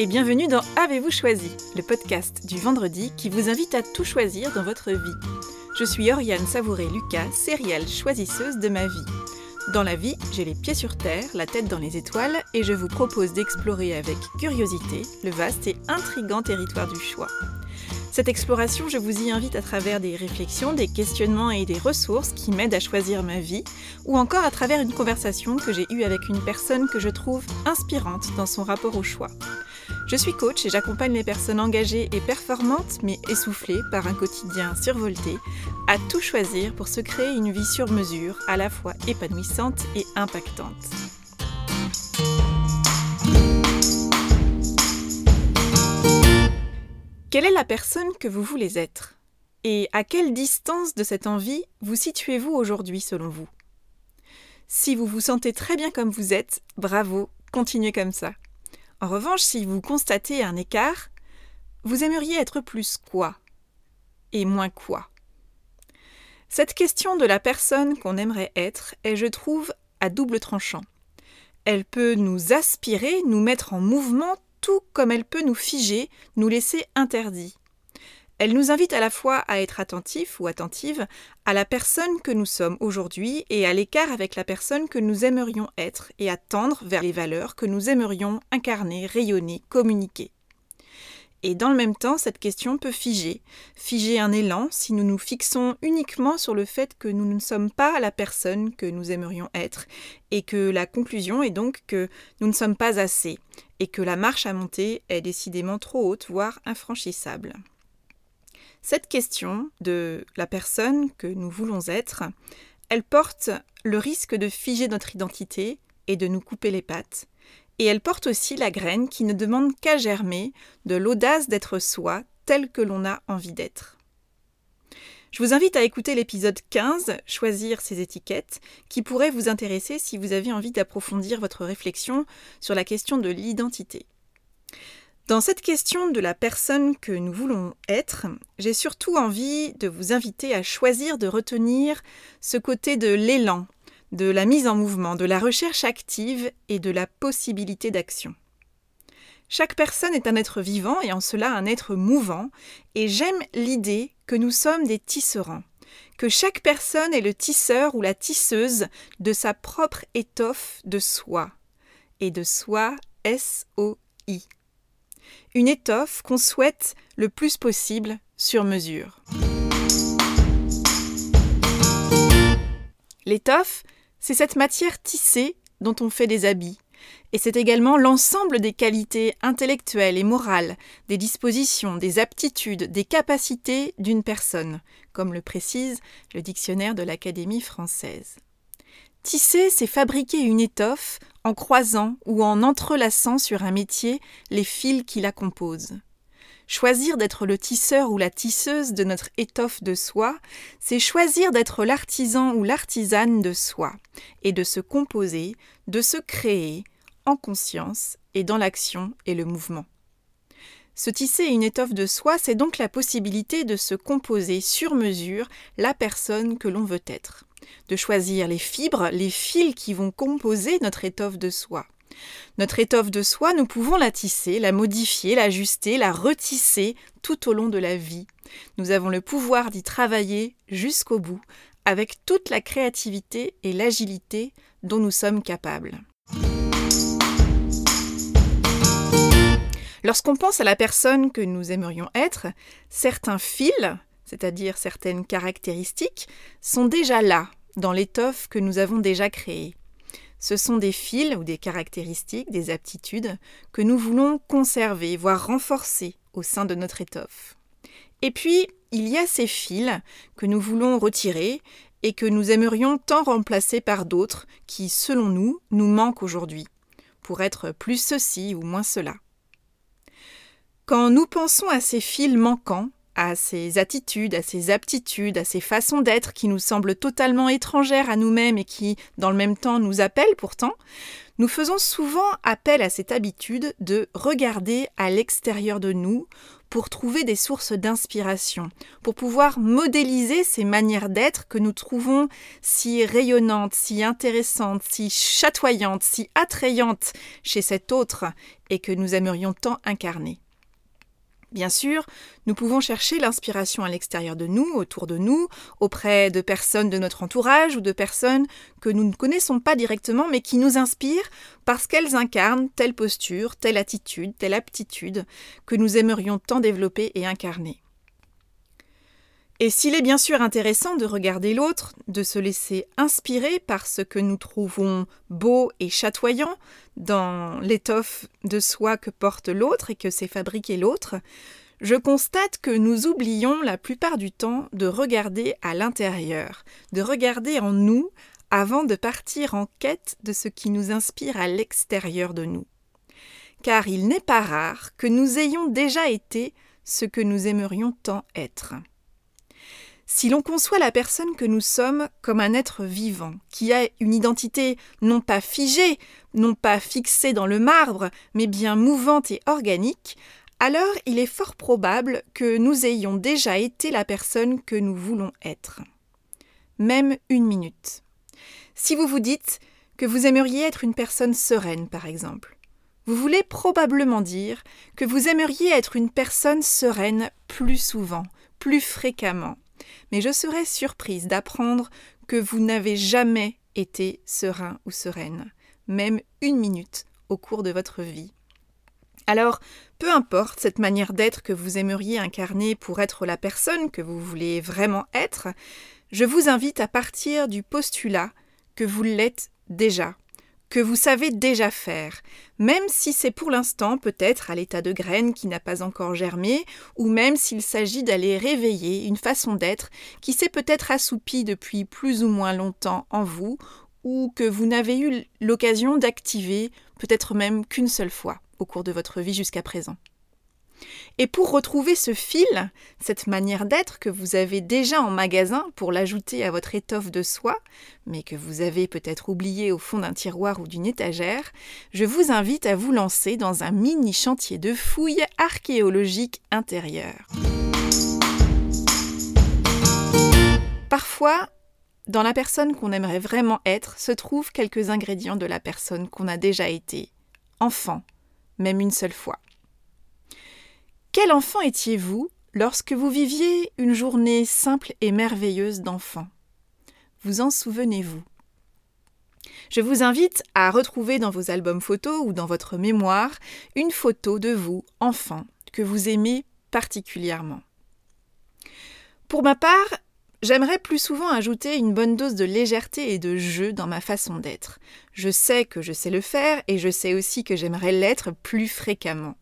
et bienvenue dans Avez-vous choisi, le podcast du vendredi qui vous invite à tout choisir dans votre vie. Je suis Oriane Savouré-Lucas, céréale choisisseuse de ma vie. Dans la vie, j'ai les pieds sur terre, la tête dans les étoiles et je vous propose d'explorer avec curiosité le vaste et intrigant territoire du choix. Cette exploration, je vous y invite à travers des réflexions, des questionnements et des ressources qui m'aident à choisir ma vie, ou encore à travers une conversation que j'ai eue avec une personne que je trouve inspirante dans son rapport au choix. Je suis coach et j'accompagne les personnes engagées et performantes, mais essoufflées par un quotidien survolté, à tout choisir pour se créer une vie sur mesure, à la fois épanouissante et impactante. Quelle est la personne que vous voulez être? Et à quelle distance de cette envie vous situez-vous aujourd'hui selon vous? Si vous vous sentez très bien comme vous êtes, bravo, continuez comme ça. En revanche, si vous constatez un écart, vous aimeriez être plus quoi et moins quoi? Cette question de la personne qu'on aimerait être est, je trouve, à double tranchant. Elle peut nous aspirer, nous mettre en mouvement, tout comme elle peut nous figer, nous laisser interdits. Elle nous invite à la fois à être attentifs ou attentives à la personne que nous sommes aujourd'hui et à l'écart avec la personne que nous aimerions être et à tendre vers les valeurs que nous aimerions incarner, rayonner, communiquer. Et dans le même temps, cette question peut figer, figer un élan si nous nous fixons uniquement sur le fait que nous ne sommes pas la personne que nous aimerions être, et que la conclusion est donc que nous ne sommes pas assez, et que la marche à monter est décidément trop haute, voire infranchissable. Cette question de la personne que nous voulons être, elle porte le risque de figer notre identité et de nous couper les pattes, et elle porte aussi la graine qui ne demande qu'à germer de l'audace d'être soi tel que l'on a envie d'être. Je vous invite à écouter l'épisode 15, Choisir ses étiquettes, qui pourrait vous intéresser si vous avez envie d'approfondir votre réflexion sur la question de l'identité. Dans cette question de la personne que nous voulons être, j'ai surtout envie de vous inviter à choisir de retenir ce côté de l'élan, de la mise en mouvement, de la recherche active et de la possibilité d'action. Chaque personne est un être vivant et en cela un être mouvant, et j'aime l'idée que nous sommes des tisserands, que chaque personne est le tisseur ou la tisseuse de sa propre étoffe de soi, et de soi S-O-I une étoffe qu'on souhaite le plus possible sur mesure. L'étoffe, c'est cette matière tissée dont on fait des habits, et c'est également l'ensemble des qualités intellectuelles et morales, des dispositions, des aptitudes, des capacités d'une personne, comme le précise le dictionnaire de l'Académie française. Tisser, c'est fabriquer une étoffe en croisant ou en entrelaçant sur un métier les fils qui la composent. Choisir d'être le tisseur ou la tisseuse de notre étoffe de soie, c'est choisir d'être l'artisan ou l'artisane de soi, et de se composer, de se créer, en conscience et dans l'action et le mouvement. Se tisser une étoffe de soie, c'est donc la possibilité de se composer sur mesure la personne que l'on veut être de choisir les fibres, les fils qui vont composer notre étoffe de soie. Notre étoffe de soie, nous pouvons la tisser, la modifier, l'ajuster, la retisser tout au long de la vie. Nous avons le pouvoir d'y travailler jusqu'au bout, avec toute la créativité et l'agilité dont nous sommes capables. Lorsqu'on pense à la personne que nous aimerions être, certains fils, c'est-à-dire certaines caractéristiques, sont déjà là, dans l'étoffe que nous avons déjà créée. Ce sont des fils ou des caractéristiques, des aptitudes que nous voulons conserver, voire renforcer au sein de notre étoffe. Et puis, il y a ces fils que nous voulons retirer et que nous aimerions tant remplacer par d'autres qui, selon nous, nous manquent aujourd'hui, pour être plus ceci ou moins cela. Quand nous pensons à ces fils manquants, à ces attitudes, à ces aptitudes, à ces façons d'être qui nous semblent totalement étrangères à nous-mêmes et qui, dans le même temps, nous appellent pourtant, nous faisons souvent appel à cette habitude de regarder à l'extérieur de nous pour trouver des sources d'inspiration, pour pouvoir modéliser ces manières d'être que nous trouvons si rayonnantes, si intéressantes, si chatoyantes, si attrayantes chez cet autre et que nous aimerions tant incarner. Bien sûr, nous pouvons chercher l'inspiration à l'extérieur de nous, autour de nous, auprès de personnes de notre entourage ou de personnes que nous ne connaissons pas directement mais qui nous inspirent parce qu'elles incarnent telle posture, telle attitude, telle aptitude que nous aimerions tant développer et incarner. Et s'il est bien sûr intéressant de regarder l'autre, de se laisser inspirer par ce que nous trouvons beau et chatoyant dans l'étoffe de soi que porte l'autre et que s'est fabriqué l'autre, je constate que nous oublions la plupart du temps de regarder à l'intérieur, de regarder en nous avant de partir en quête de ce qui nous inspire à l'extérieur de nous. Car il n'est pas rare que nous ayons déjà été ce que nous aimerions tant être. Si l'on conçoit la personne que nous sommes comme un être vivant, qui a une identité non pas figée, non pas fixée dans le marbre, mais bien mouvante et organique, alors il est fort probable que nous ayons déjà été la personne que nous voulons être. Même une minute. Si vous vous dites que vous aimeriez être une personne sereine, par exemple, vous voulez probablement dire que vous aimeriez être une personne sereine plus souvent, plus fréquemment, mais je serais surprise d'apprendre que vous n'avez jamais été serein ou sereine, même une minute au cours de votre vie. Alors, peu importe cette manière d'être que vous aimeriez incarner pour être la personne que vous voulez vraiment être, je vous invite à partir du postulat que vous l'êtes déjà que vous savez déjà faire, même si c'est pour l'instant peut-être à l'état de graine qui n'a pas encore germé, ou même s'il s'agit d'aller réveiller une façon d'être qui s'est peut-être assoupie depuis plus ou moins longtemps en vous, ou que vous n'avez eu l'occasion d'activer peut-être même qu'une seule fois au cours de votre vie jusqu'à présent. Et pour retrouver ce fil, cette manière d'être que vous avez déjà en magasin pour l'ajouter à votre étoffe de soie, mais que vous avez peut-être oublié au fond d'un tiroir ou d'une étagère, je vous invite à vous lancer dans un mini chantier de fouilles archéologiques intérieures. Parfois, dans la personne qu'on aimerait vraiment être se trouvent quelques ingrédients de la personne qu'on a déjà été, enfant, même une seule fois. Quel enfant étiez-vous lorsque vous viviez une journée simple et merveilleuse d'enfant? Vous en souvenez-vous? Je vous invite à retrouver dans vos albums photos ou dans votre mémoire une photo de vous, enfant, que vous aimez particulièrement. Pour ma part, J'aimerais plus souvent ajouter une bonne dose de légèreté et de jeu dans ma façon d'être. Je sais que je sais le faire et je sais aussi que j'aimerais l'être plus fréquemment.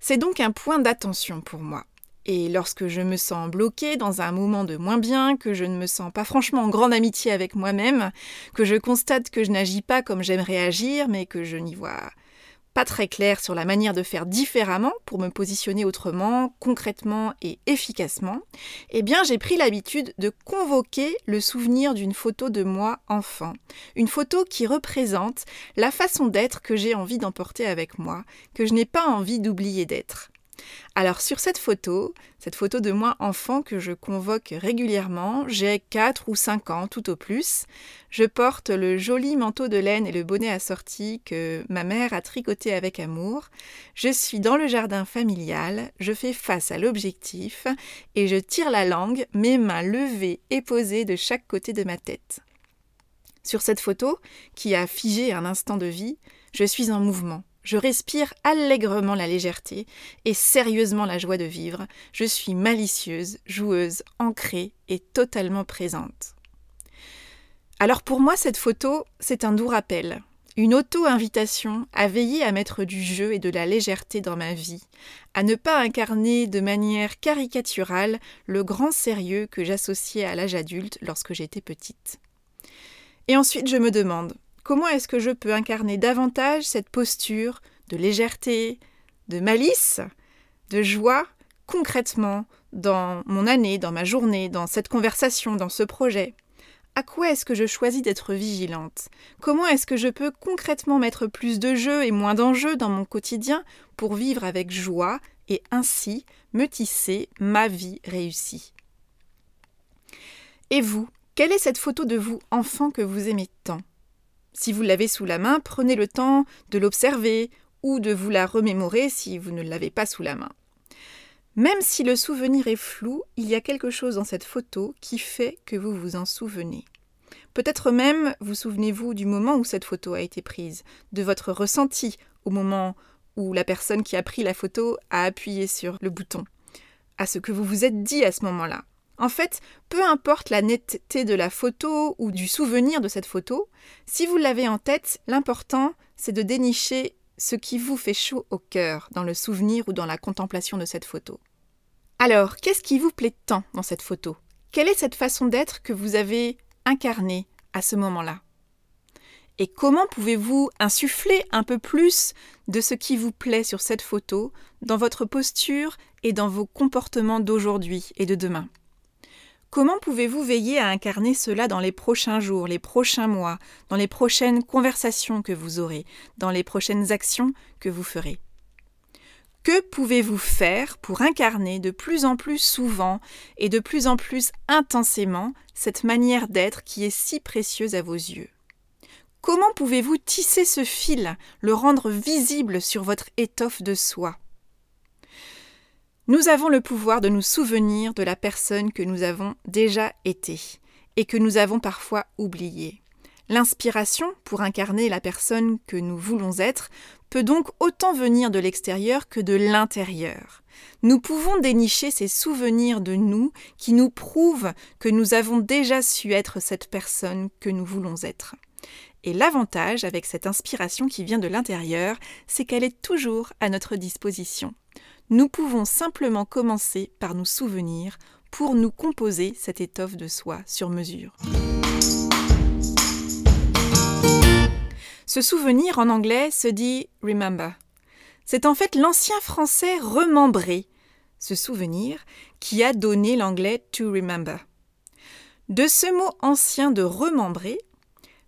C'est donc un point d'attention pour moi. Et lorsque je me sens bloquée dans un moment de moins bien, que je ne me sens pas franchement en grande amitié avec moi-même, que je constate que je n'agis pas comme j'aimerais agir, mais que je n'y vois très clair sur la manière de faire différemment pour me positionner autrement, concrètement et efficacement, eh bien j'ai pris l'habitude de convoquer le souvenir d'une photo de moi enfant. Une photo qui représente la façon d'être que j'ai envie d'emporter avec moi, que je n'ai pas envie d'oublier d'être. Alors sur cette photo, cette photo de moi enfant que je convoque régulièrement, j'ai 4 ou 5 ans tout au plus, je porte le joli manteau de laine et le bonnet assorti que ma mère a tricoté avec amour, je suis dans le jardin familial, je fais face à l'objectif et je tire la langue, mes mains levées et posées de chaque côté de ma tête. Sur cette photo, qui a figé un instant de vie, je suis en mouvement. Je respire allègrement la légèreté et sérieusement la joie de vivre. Je suis malicieuse, joueuse, ancrée et totalement présente. Alors pour moi, cette photo, c'est un doux rappel, une auto-invitation à veiller à mettre du jeu et de la légèreté dans ma vie, à ne pas incarner de manière caricaturale le grand sérieux que j'associais à l'âge adulte lorsque j'étais petite. Et ensuite, je me demande, Comment est-ce que je peux incarner davantage cette posture de légèreté, de malice, de joie, concrètement, dans mon année, dans ma journée, dans cette conversation, dans ce projet? À quoi est-ce que je choisis d'être vigilante? Comment est-ce que je peux concrètement mettre plus de jeu et moins d'enjeux dans mon quotidien pour vivre avec joie et ainsi me tisser ma vie réussie? Et vous, quelle est cette photo de vous enfant que vous aimez tant? Si vous l'avez sous la main, prenez le temps de l'observer ou de vous la remémorer si vous ne l'avez pas sous la main. Même si le souvenir est flou, il y a quelque chose dans cette photo qui fait que vous vous en souvenez. Peut-être même vous souvenez-vous du moment où cette photo a été prise, de votre ressenti au moment où la personne qui a pris la photo a appuyé sur le bouton, à ce que vous vous êtes dit à ce moment-là. En fait, peu importe la netteté de la photo ou du souvenir de cette photo, si vous l'avez en tête, l'important, c'est de dénicher ce qui vous fait chaud au cœur dans le souvenir ou dans la contemplation de cette photo. Alors, qu'est-ce qui vous plaît tant dans cette photo? Quelle est cette façon d'être que vous avez incarnée à ce moment-là? Et comment pouvez-vous insuffler un peu plus de ce qui vous plaît sur cette photo dans votre posture et dans vos comportements d'aujourd'hui et de demain? Comment pouvez-vous veiller à incarner cela dans les prochains jours, les prochains mois, dans les prochaines conversations que vous aurez, dans les prochaines actions que vous ferez? Que pouvez-vous faire pour incarner de plus en plus souvent et de plus en plus intensément cette manière d'être qui est si précieuse à vos yeux? Comment pouvez-vous tisser ce fil, le rendre visible sur votre étoffe de soie Nous avons le pouvoir de nous souvenir de la personne que nous avons déjà été et que nous avons parfois oubliée. L'inspiration pour incarner la personne que nous voulons être peut donc autant venir de l'extérieur que de l'intérieur. Nous pouvons dénicher ces souvenirs de nous qui nous prouvent que nous avons déjà su être cette personne que nous voulons être. Et l'avantage avec cette inspiration qui vient de l'intérieur, c'est qu'elle est toujours à notre disposition. Nous pouvons simplement commencer par nous souvenir pour nous composer cette étoffe de soi sur mesure. Ce souvenir en anglais se dit remember. C'est en fait l'ancien français remembré, ce souvenir, qui a donné l'anglais to remember. De ce mot ancien de remembrer,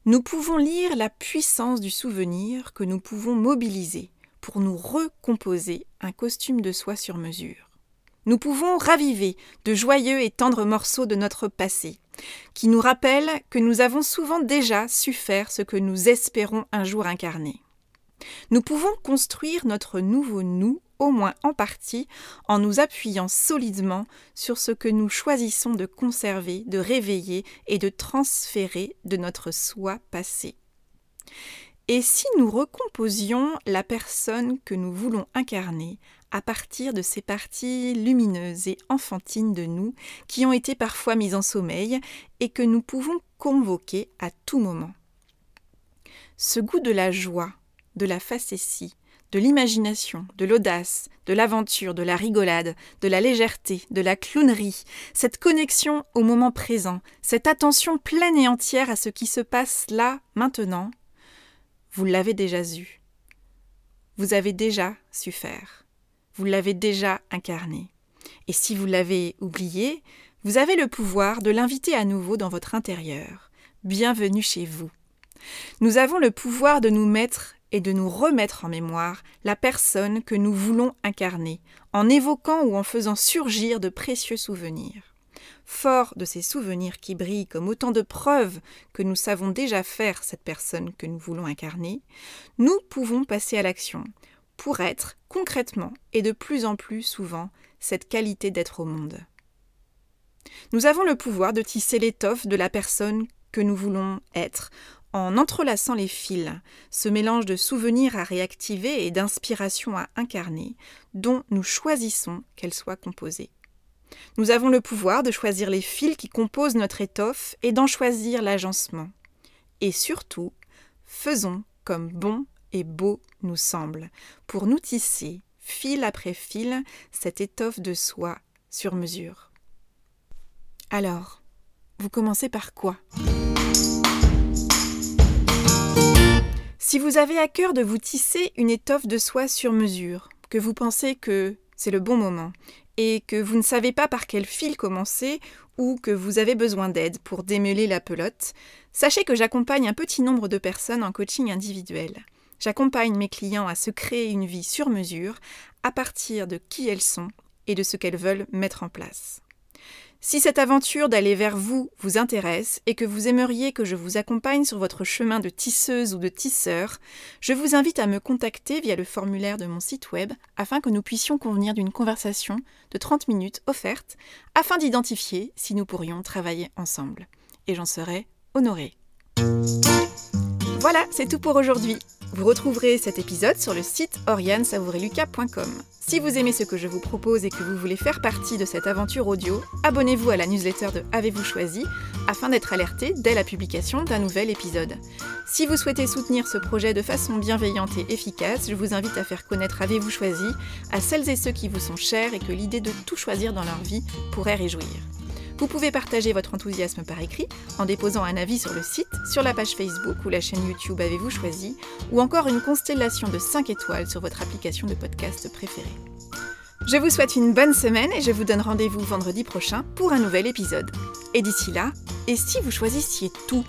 nous pouvons lire la puissance du souvenir que nous pouvons mobiliser pour nous recomposer un costume de soie sur mesure. Nous pouvons raviver de joyeux et tendres morceaux de notre passé, qui nous rappellent que nous avons souvent déjà su faire ce que nous espérons un jour incarner. Nous pouvons construire notre nouveau nous, au moins en partie, en nous appuyant solidement sur ce que nous choisissons de conserver, de réveiller et de transférer de notre soi passé. Et si nous recomposions la personne que nous voulons incarner à partir de ces parties lumineuses et enfantines de nous qui ont été parfois mises en sommeil et que nous pouvons convoquer à tout moment. Ce goût de la joie, de la facétie, de l'imagination, de l'audace, de l'aventure, de la rigolade, de la légèreté, de la clownerie, cette connexion au moment présent, cette attention pleine et entière à ce qui se passe là, maintenant, vous l'avez déjà eu. Vous avez déjà su faire vous l'avez déjà incarné. Et si vous l'avez oublié, vous avez le pouvoir de l'inviter à nouveau dans votre intérieur. Bienvenue chez vous. Nous avons le pouvoir de nous mettre et de nous remettre en mémoire la personne que nous voulons incarner, en évoquant ou en faisant surgir de précieux souvenirs. Fort de ces souvenirs qui brillent comme autant de preuves que nous savons déjà faire cette personne que nous voulons incarner, nous pouvons passer à l'action, pour être concrètement et de plus en plus souvent cette qualité d'être au monde. Nous avons le pouvoir de tisser l'étoffe de la personne que nous voulons être en entrelaçant les fils, ce mélange de souvenirs à réactiver et d'inspiration à incarner, dont nous choisissons qu'elle soit composée. Nous avons le pouvoir de choisir les fils qui composent notre étoffe et d'en choisir l'agencement. Et surtout, faisons comme bon et beau nous semble, pour nous tisser, fil après fil, cette étoffe de soie sur mesure. Alors, vous commencez par quoi? Si vous avez à cœur de vous tisser une étoffe de soie sur mesure, que vous pensez que c'est le bon moment, et que vous ne savez pas par quel fil commencer ou que vous avez besoin d'aide pour démêler la pelote, sachez que j'accompagne un petit nombre de personnes en coaching individuel. J'accompagne mes clients à se créer une vie sur mesure à partir de qui elles sont et de ce qu'elles veulent mettre en place. Si cette aventure d'aller vers vous vous intéresse et que vous aimeriez que je vous accompagne sur votre chemin de tisseuse ou de tisseur, je vous invite à me contacter via le formulaire de mon site web afin que nous puissions convenir d'une conversation de 30 minutes offerte afin d'identifier si nous pourrions travailler ensemble. Et j'en serai honorée. Voilà, c'est tout pour aujourd'hui. Vous retrouverez cet épisode sur le site oriansavoureluca.com. Si vous aimez ce que je vous propose et que vous voulez faire partie de cette aventure audio, abonnez-vous à la newsletter de Avez-vous choisi afin d'être alerté dès la publication d'un nouvel épisode. Si vous souhaitez soutenir ce projet de façon bienveillante et efficace, je vous invite à faire connaître Avez-vous choisi à celles et ceux qui vous sont chers et que l'idée de tout choisir dans leur vie pourrait réjouir. Vous pouvez partager votre enthousiasme par écrit en déposant un avis sur le site, sur la page Facebook ou la chaîne YouTube Avez-vous choisi, ou encore une constellation de 5 étoiles sur votre application de podcast préférée. Je vous souhaite une bonne semaine et je vous donne rendez-vous vendredi prochain pour un nouvel épisode. Et d'ici là, et si vous choisissiez tout?